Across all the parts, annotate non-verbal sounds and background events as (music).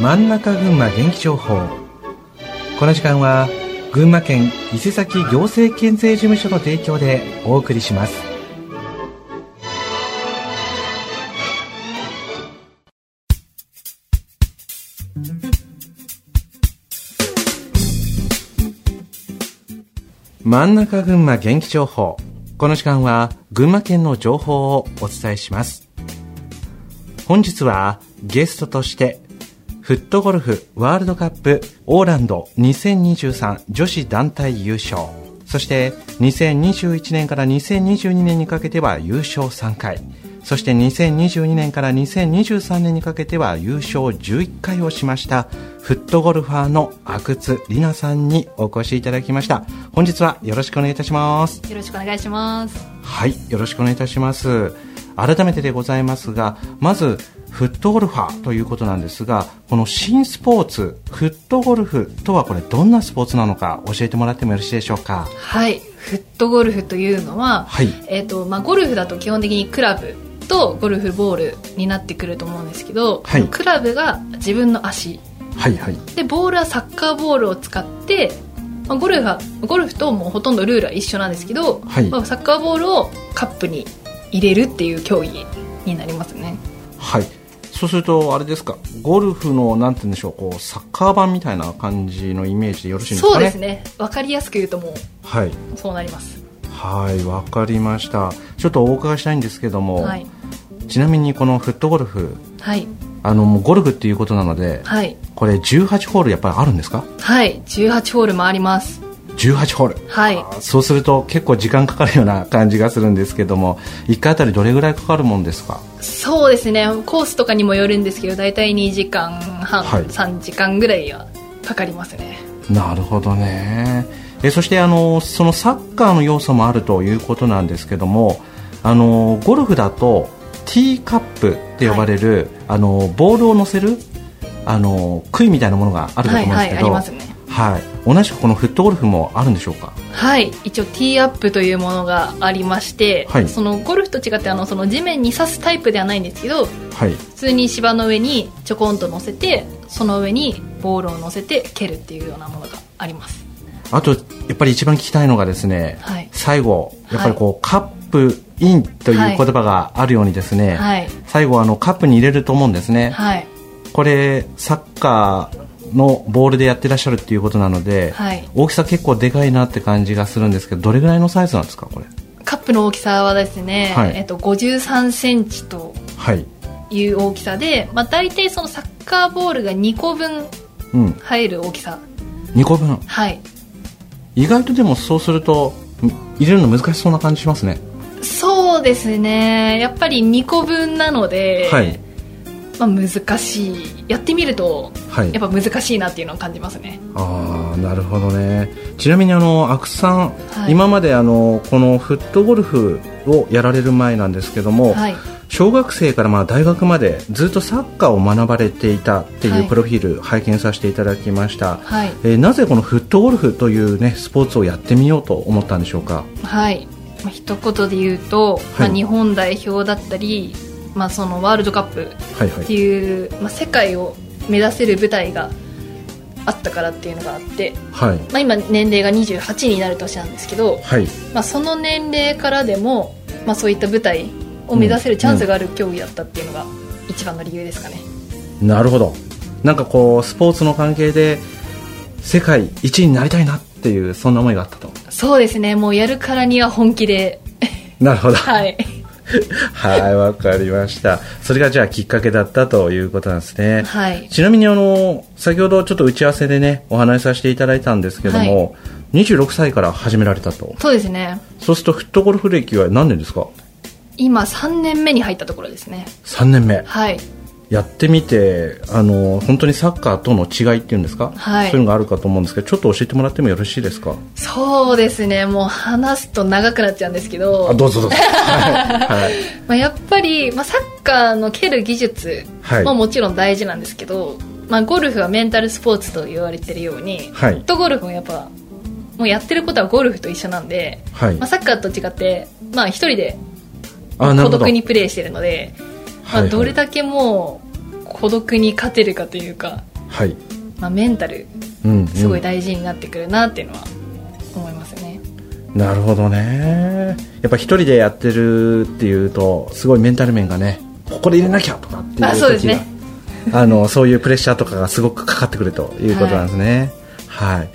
真ん中群馬元気情報。この時間は群馬県伊勢崎行政県税事務所の提供でお送りします。真ん中群馬元気情報。この時間は群馬県の情報をお伝えします。本日はゲストとしてフットゴルフワールドカップオーランド2023女子団体優勝。そして2021年から2022年にかけては優勝3回そして2022年から2023年にかけては優勝11回をしましたフットゴルファーの阿久津里奈さんにお越しいただきました。本日はよろしくお願いいたします。よろしくお願いします。はいよろしくお願いいたします。改めてでございますがまずフットゴルファーということなんですがこの新スポーツフットゴルフとはこれどんなスポーツなのか教えてもらってもよろしいでしょうか？はい。フットゴルフというのは、はい。えーとまあ、ゴルフだと基本的にクラブとゴルフボールになってくると思うんですけど、はい、クラブが自分の足、はいはい、でボールはサッカーボールを使ってまあ、ゴルフはゴルフともうほとんどルールは一緒なんですけど、はい、まあ、サッカーボールをカップに入れるっていう競技になりますね。はいそうするとあれですかゴルフのなんて言うんでしょうこうサッカー版みたいな感じのイメージでよろしいんですかね？そうですね。分かりやすく言うともう、はい、そうなります。はい分かりました。ちょっとお伺いしたいんですけども、はい、ちなみにこのフットゴルフ、はい、あのもうゴルフっていうことなので、はい、これ18ホールやっぱりあるんですか？はい。18ホールもあります18ホール、はい、そうすると結構時間かかるような感じがするんですけども1回あたりどれぐらいかかるもんですか？そうですね。コースとかにもよるんですけど大体2時間半、はい、3時間ぐらいはかかりますね。なるほどね。えそしてあのそのサッカーの要素もあるということなんですけどもあのゴルフだとティーカップって呼ばれる、はい、あのボールを乗せるあの杭みたいなものがあると思うんですけど、はいはい、ありますねはい、同じくこのフットゴルフもあるんでしょうか？はい。一応ティーアップというものがありまして、はい、そのゴルフと違ってあのその地面に刺すタイプではないんですけど、はい、普通に芝の上にちょこんと乗せてその上にボールを乗せて蹴るっていうようなものがあります。あとやっぱり一番聞きたいのがですね、はい、最後やっぱりこう、カップインという言葉があるようにですね、はい、最後あのカップに入れると思うんですね、はい、これサッカーのボールでやってらっしゃるっていうことなので、はい、大きさ結構でかいなって感じがするんですけどどれぐらいのサイズなんですかこれ？カップの大きさはですね、はい、えっと、53センチという大きさで、まあ、大体そのサッカーボールが2個分入る大きさ、うん、2個分？はい。意外とでもそうすると入れるの難しそうな感じしますね。そうですね。やっぱり2個分なので、はい、まあ、難しい。やってみると、はい、やっぱ難しいなっていうのを感じますね。ああなるほどね。ちなみにあの阿久さん、はい、今まであのこのフットゴルフをやられる前なんですけども、はい、小学生からまあ大学までずっとサッカーを学ばれていたっていうプロフィール拝見させていただきました、はい、えー、なぜこのフットゴルフという、ね、スポーツをやってみようと思ったんでしょうか？はい。まあ、一言で言うと、まあ、日本代表だったりまあ、そのワールドカップっていう、はい。はい、まあ、世界を目指せる舞台があったからっていうのがあって、はい。まあ、今年齢が28になる年なんですけど、はい。まあ、その年齢からでも、まあ、そういった舞台を目指せるチャンスがある競技だったっていうのが一番の理由ですかね、うん、なるほど。なんかこうスポーツの関係で世界一位になりたいなっていうそんな思いがあったと。そうですね。もうやるからには本気で。なるほど。(laughs) はい (laughs) はい、わかりました。それがじゃあきっかけだったということなんですね。はい。ちなみにあの、先ほどちょっと打ち合わせでね、お話しさせていただいたんですけども、はい、26歳から始められたと。そうですね。そうするとフットゴルフ歴は何年ですか？今3年目に入ったところですね。3年目。はい。やってみてあの本当にサッカーとの違いっていうんですか、はい、そういうのがあるかと思うんですけどちょっと教えてもらってもよろしいですか？そうですね。もう話すと長くなっちゃうんですけど。あどうぞどうぞ、(laughs) はい。まあ、やっぱり、まあ、サッカーの蹴る技術ももちろん大事なんですけど、まあ、ゴルフはメンタルスポーツと言われてるように、はい、フットゴルフもやっぱもうやってることはゴルフと一緒なんで、はい、まあ、サッカーと違って、まあ、一人で孤独にプレーしてるので、まあ、どれだけもう孤独に勝てるかというか、はい。まあ、メンタルすごい大事になってくるなっていうのは思いますね、うん、なるほどね。やっぱ一人でやってるっていうとすごいメンタル面がねここで入れなきゃとかっていうあそうですね。(laughs) あのそういうプレッシャーとかがすごくかかってくるということなんですね。はい、はい、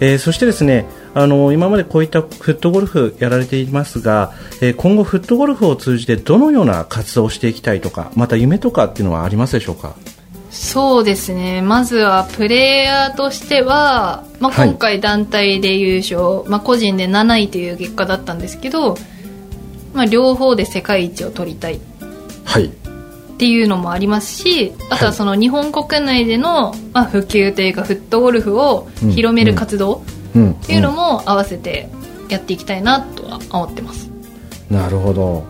えー、そしてですねあの今までこういったフットゴルフやられていますが、えー、今後フットゴルフを通じてどのような活動をしていきたいとかまた夢とかっていうのはありますでしょうか？そうですね。まずはプレイヤーとしては、まあ、今回団体で優勝、はい、まあ、個人で7位という結果だったんですけど、まあ、両方で世界一を取りたい、はい、っていうのもありますしあとはその日本国内での、まあ、普及というかフットゴルフを広める活動っていうのも合わせてやっていきたいなとは思ってます。なるほど。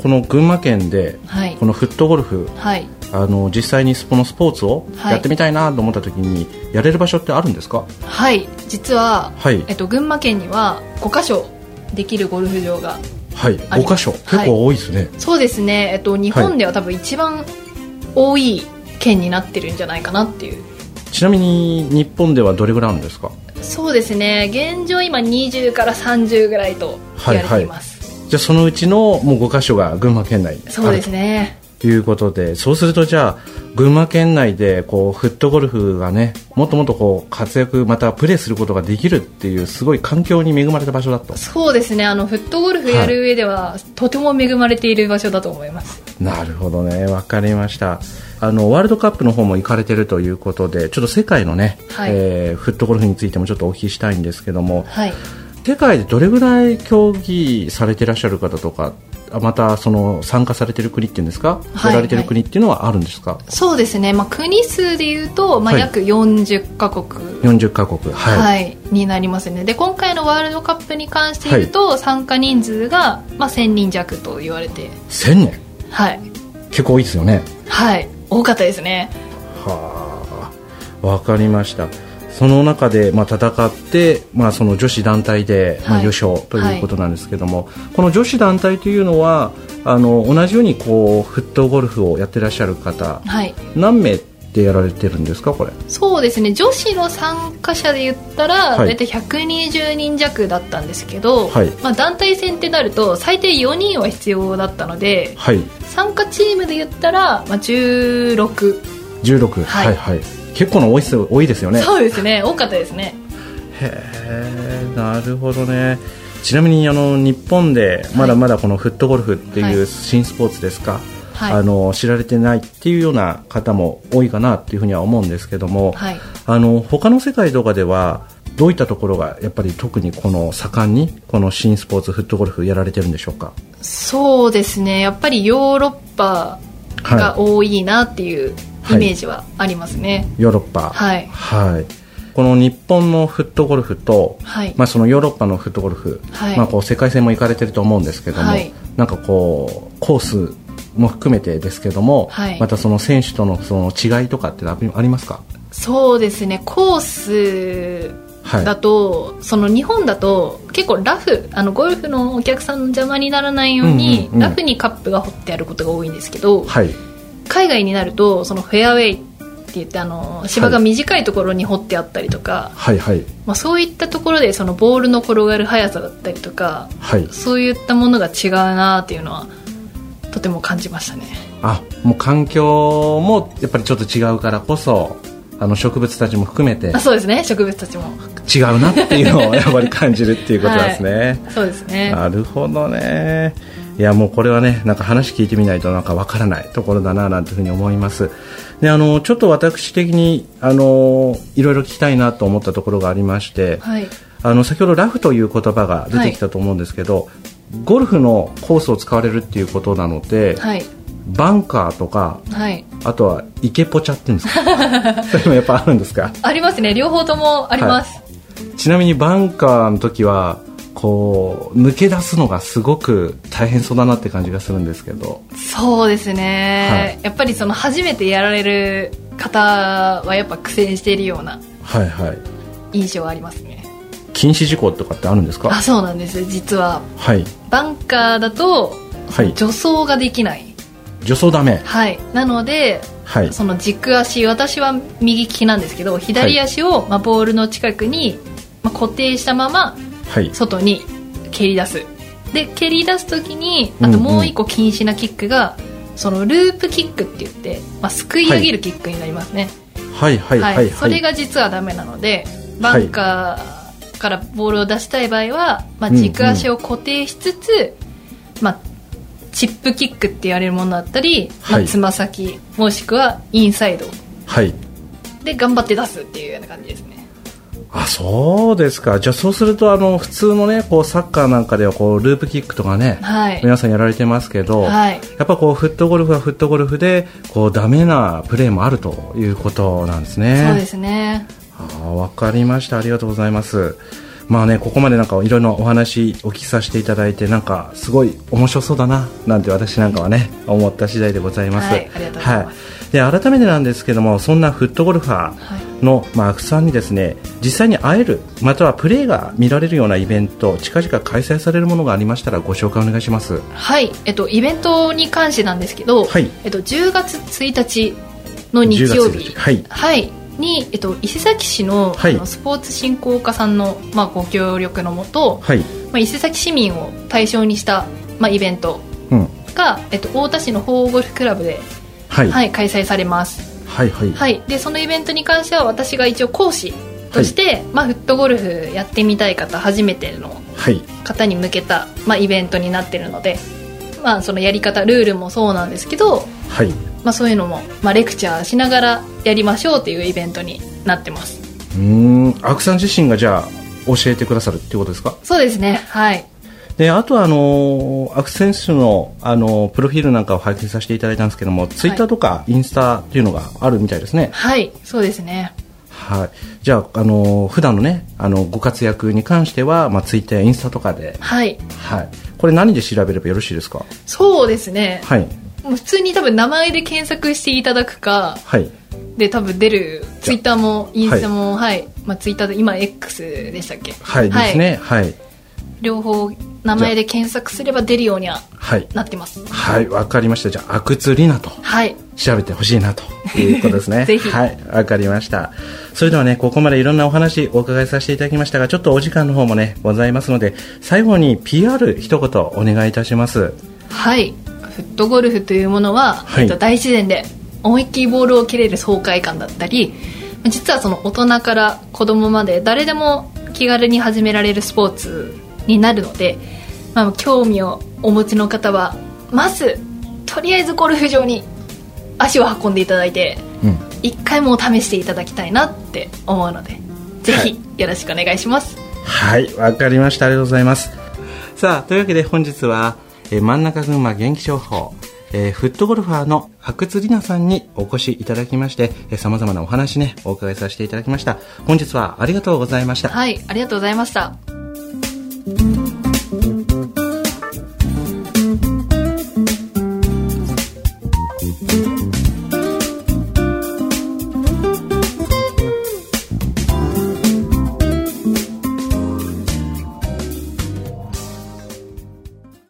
この群馬県で、このフットゴルフ、はい、あの実際にこのスポーツをやってみたいなと思った時に、やれる場所ってあるんですか？はい。実は、はい、えっと、群馬県には5箇所できるゴルフ場がはい、5箇所。結構多いですね、はい、そうですね、えっと、日本では多分一番多い県になってるんじゃないかなっていう、ちなみに日本ではどれぐらいあるんですか？そうですね。現状今20から30ぐらいと言われています、はいはい、じゃあそのうちのもう5箇所が群馬県内そうですね。ということでそうするとじゃあ群馬県内でこうフットゴルフがねもっともっとこう活躍またプレーすることができるっていうすごい環境に恵まれた場所だと。そうですね。あのフットゴルフやる上では、はい、とても恵まれている場所だと思います。なるほどね。分かりました。あのワールドカップの方も行かれてるということでちょっと世界のね、はい、えー、フットゴルフについてもちょっとお聞きしたいんですけども、はい、世界でどれぐらい競技されてらっしゃる方とかまたその参加されてる国っていうんですか、はい、やられてる国っていうのはあるんですか、はい、そうですね、まあ、国数でいうと、まあ、約40か国、はい、40か国、はい、はい、になりますね。で今回のワールドカップに関して言うと、参加人数が、まあ、1000人弱と言われて。1000人？はい。結構多いですよね。はい。多かったですね。はあ。分かりましたその中で、まあ、戦って、まあ、その女子団体で、まあ、優勝ということなんですけども、はい、この女子団体というのはあの同じようにこうフットゴルフをやってらっしゃる方、はい、何名でやられてるんですかこれ？そうですね。女子の参加者で言ったら、はい、大体120人弱だったんですけど、はい、まあ、団体戦ってなると最低4人は必要だったので、はい、参加チームで言ったら、まあ、1616 16はい、はいはい結構な多い多いですよね。そうですね。多かったですね。へえなるほどね。ちなみにあの日本でまだまだこのフットゴルフっていう新スポーツですか、はい、あの知られてないっていうような方も多いかなっていうふうには思うんですけども、はい、あの他の世界とかではどういったところがやっぱり特にこの盛んにこの新スポーツフットゴルフやられてるんでしょうか？そうですね。やっぱりヨーロッパが多いなっていうイメージはありますね、はい、ヨーロッパ。はい、はい、この日本のフットゴルフと、はい、まあ、そのヨーロッパのフットゴルフ、はい、まあ、こう世界戦も行かれてると思うんですけども、はい、なんかこうコースも含めてですけども、はい、またその選手とのその違いとかってありますか？そうですね。コースだと、はい、その日本だと結構ラフあのゴルフのお客さんの邪魔にならないように、うんうんうん、ラフにカップが掘ってあることが多いんですけど、はい、海外になるとそのフェアウェイって言ってあの芝が短いところに掘ってあったりとか、はいはい。まあ、そういったところでそのボールの転がる速さだったりとか、はい、そういったものが違うなっていうのはとても感じましたね。あもう環境もやっぱりちょっと違うからこそあの植物たちも含めてあそうですね。植物たちも。違うなっていうのをやっぱり感じるっていうことですね、はい、そうですね。なるほどねいやもうこれはねなんか話聞いてみないとなんかわからないところだななんていうふうに思います。であのちょっと私的にあのいろいろ聞きたいなと思ったところがありまして、はい、あの先ほどラフという言葉が出てきたと思うんですけど、はい、ゴルフのコースを使われるっていうことなので、はい、バンカーとか、はい、あとは池ポチャっていうんですか？(laughs) それもやっぱあるんですか？ありますね。両方ともあります、ちなみにバンカーの時はこう抜け出すのがすごく大変そうだなって感じがするんですけど。そうですね、はい、やっぱりその初めてやられる方はやっぱ苦戦しているような印象はありますね、はいはい、禁止事項とかってあるんですか？あそうなんです。実は、はい、バンカーだと、はい、助走ができない。助走ダメ。はい。なので、はい、その軸足私は右利きなんですけど左足を、まあ、ボールの近くに、まあ、固定したまま外に蹴り出す、で蹴り出す時にあともう一個禁止なキックが、うんうん、そのループキックって言って、まあ、すくい上げるキックになりますね、はい。はい。はい、はい、それが実はダメなのでバンカーからボールを出したい場合は、まあ、軸足を固定しつつ、うんうん、まあ、チップキックって言われるものだったりつま先もしくはインサイド、はい、で頑張って出すっていうような感じですねあそうですか。じゃあそうするとあの普通のねこうサッカーなんかではこうループキックとかね、はい、皆さんやられてますけど、はい、やっぱこうフットゴルフはフットゴルフでこうダメなプレーもあるということなんですね。そうですね。あわかりました。ありがとうございます。まあね、ここまでなんかいろいろお話お聞きさせていただいて、なんかすごい面白そうだな、なんて私なんかはね、思った次第でございます。はい、ありがとうございます。はい、で改めてなんですけども、そんなフットゴルファーの、はい、まあ、アクさんにですね、実際に会える、またはプレーが見られるようなイベント、近々開催されるものがありましたら、ご紹介お願いします。はい、えっと、イベントに関してなんですけど、はい、えっと、10月1日の日曜日、はい、はい、に、えっと、伊勢崎市のはい、あのスポーツ振興課さんの、まあ、ご協力のもと、はい、まあ、伊勢崎市民を対象にした、まあ、イベントが、うん、えっと、太田市の法ゴルフクラブで、はい、はい、開催されます、はいはい。はい、でそのイベントに関しては私が一応講師として、まあ、フットゴルフやってみたい方初めての方に向けた、まあ、イベントになっているので、まあ、そのやり方ルールもそうなんですけど、はい。まあ、そういうのも、まあ、レクチャーしながらやりましょうっていうイベントになってます。うん。アクさん自身がじゃあ教えてくださるっていうことですか？そうですね。はいであとはあのアクセンスのあのプロフィールなんかを拝見させていただいたんですけども、はい、ツイッターとかインスタっていうのがあるみたいですね。はいそうですね。はい、じゃあ、あの普段のね、あのご活躍に関しては、まあ、ツイッターやインスタとかで、はい、はい、これ何で調べればよろしいですか？そうですね、はい、もう普通に多分名前で検索していただくか、はい、で多分出るツイッターもインスタもはい、まあ、ツイッターで今 X でしたっけ？はいですね。はい。両方名前で検索すれば出るようにはなってます。はいわ、はい、かりました。じゃあ阿久津里奈とはい。調べてほしいなということですね。(laughs) ぜひ。はいわかりました。それではねここまでいろんなお話お伺いさせていただきましたがちょっとお時間の方もねございますので最後に PR 一言お願いいたします。はい。フットゴルフというものは、はい、えっと、大自然で思いっきりボールを蹴れる爽快感だったり実はその大人から子供まで誰でも気軽に始められるスポーツになるので、まあ、興味をお持ちの方はまずとりあえずゴルフ場に足を運んでいただいて、うん、一回も試していただきたいなって思うのでぜひよろしくお願いしますはいわ、はい、かりましたありがとうございますさあというわけで本日はえー、真ん中群馬元気情報、えー、フットゴルファーの阿久津里奈さんにお越しいただきまして、えー、様々なお話ね、お伺いさせていただきました。本日はありがとうございました。はい、ありがとうございました。